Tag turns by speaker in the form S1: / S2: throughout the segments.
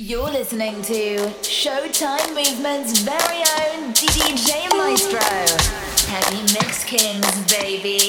S1: You're listening to Showtime Movement's very own DJ Maestro. Heavy Mix Kings, baby.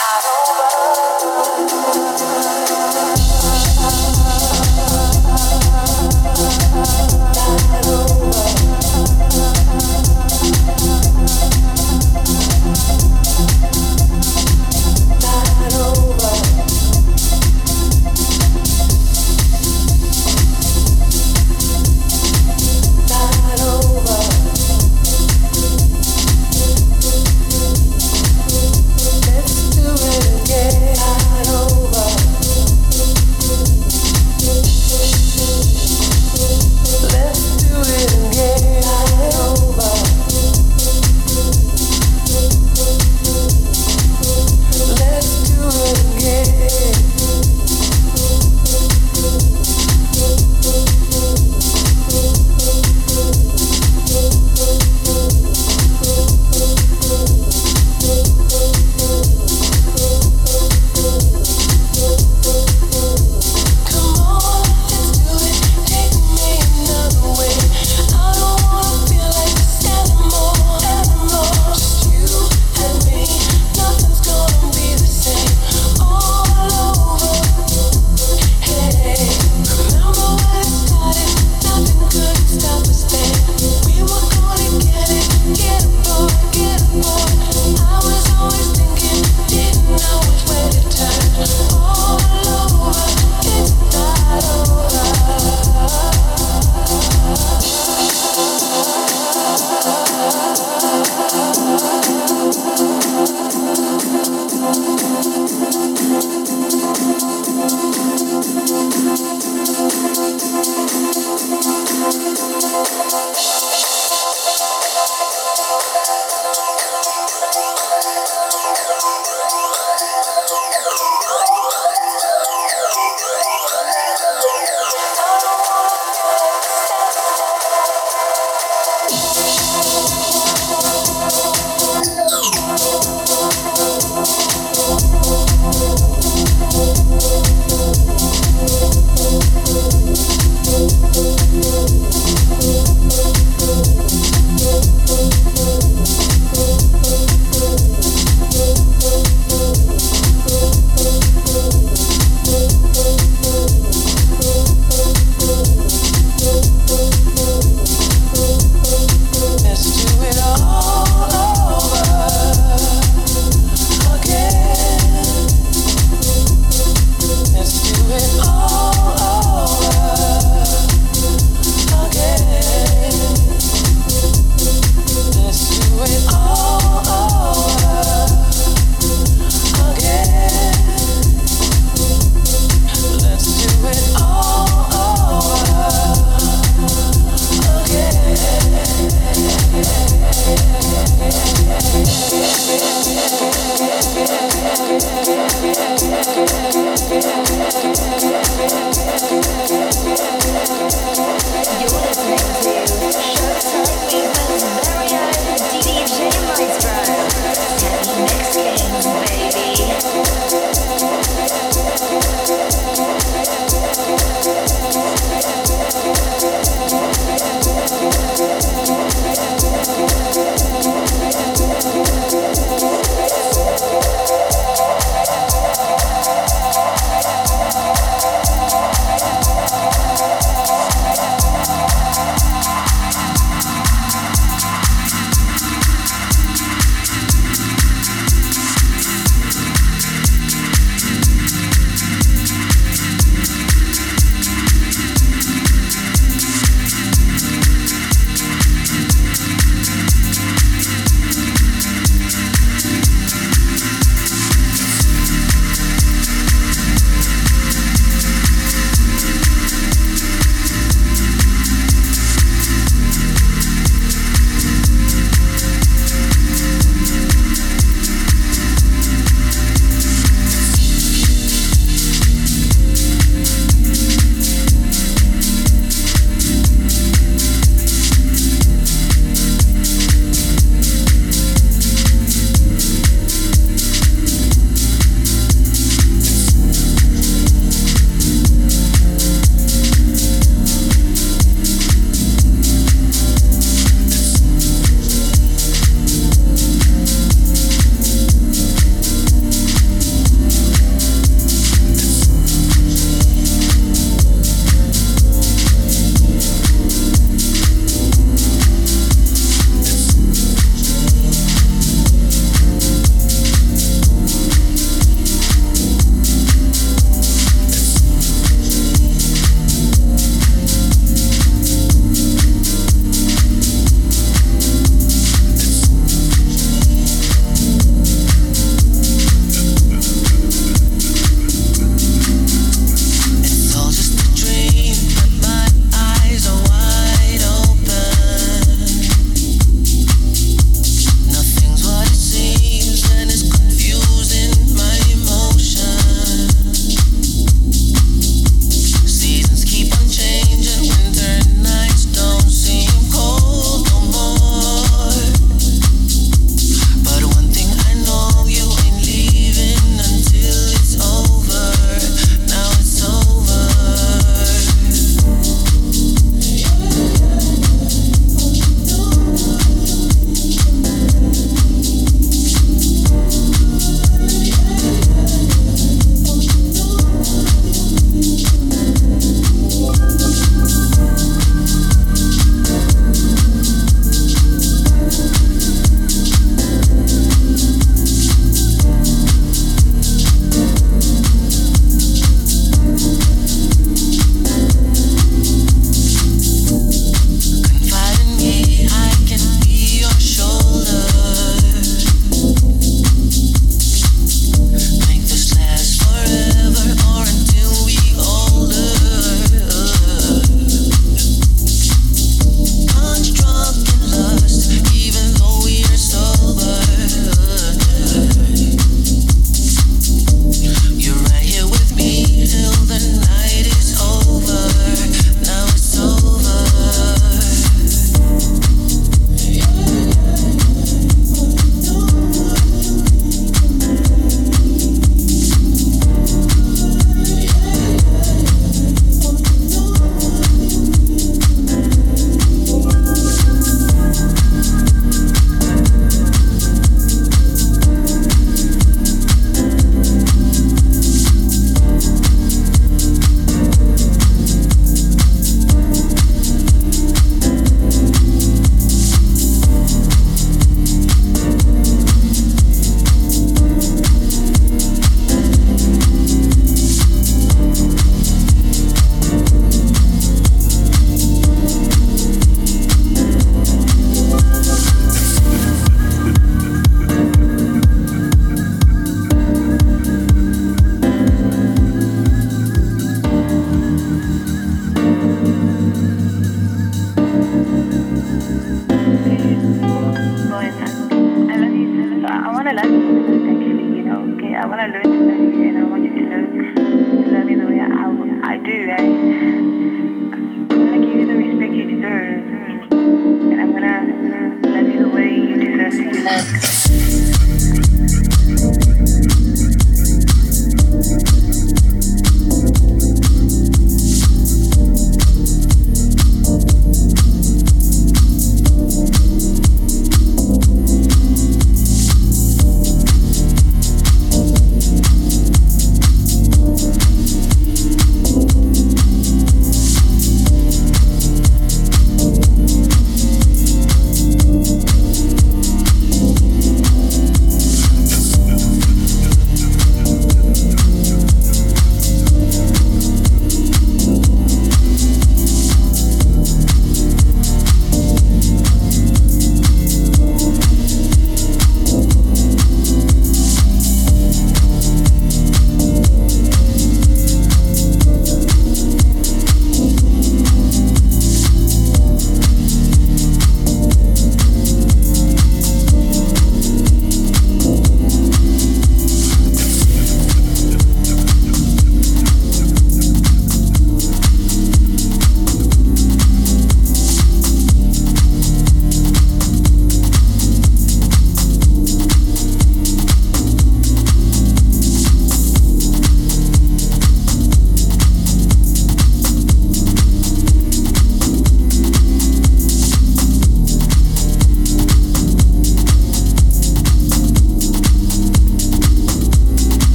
S2: Not over.